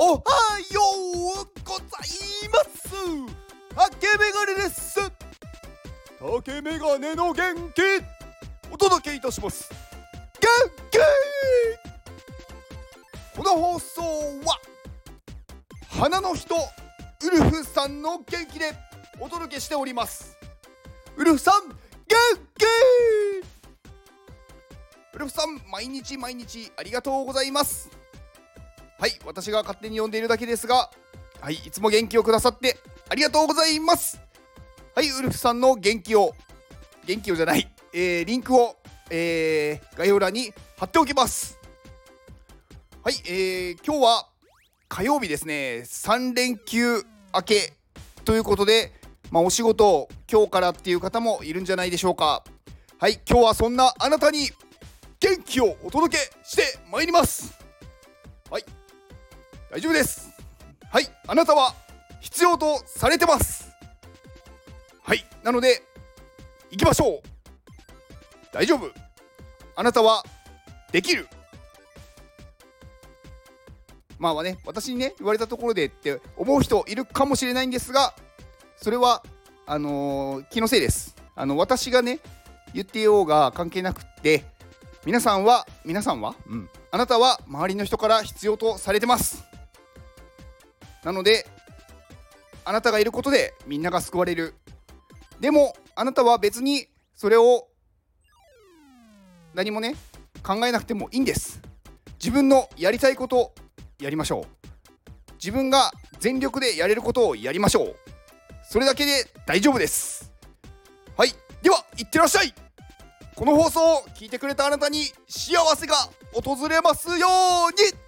おはようございます。竹メガネです竹メガネの元気。お届けいたします。元気。この放送は花の人ウルフさんの元気でお届けしております。ウルフさん元気。ウルフさん毎日毎日ありがとうございます。はい私が勝手に呼んでいるだけですがはいいつも元気をくださってありがとうございます。はいウルフさんの元気を元気をじゃない、えー、リンクを、えー、概要欄に貼っておきます。はい、えー、今日は火曜日ですね。3連休明けということで、まあ、お仕事今日からっていう方もいるんじゃないでしょうか。はい今日はそんなあなたに元気をお届けしてまいります。はい。大丈夫です。はいあなたは必要とされてます。はいなので行きましょう。大丈夫。あなたはできる。まあね私にね言われたところでって思う人いるかもしれないんですがそれはあのー、気のせいです。あの私がね言ってようが関係なくって皆さんは皆さんは、うん、あなたは周りの人から必要とされてます。なのであなたがいることでみんなが救われる。でもあなたは別にそれを何もね考えなくてもいいんです。自分のやりたいことやりましょう。自分が全力でやれることをやりましょう。それだけで大丈夫です。はい。ではいってらっしゃい。この放送を聞いてくれたあなたに幸せが訪れますように。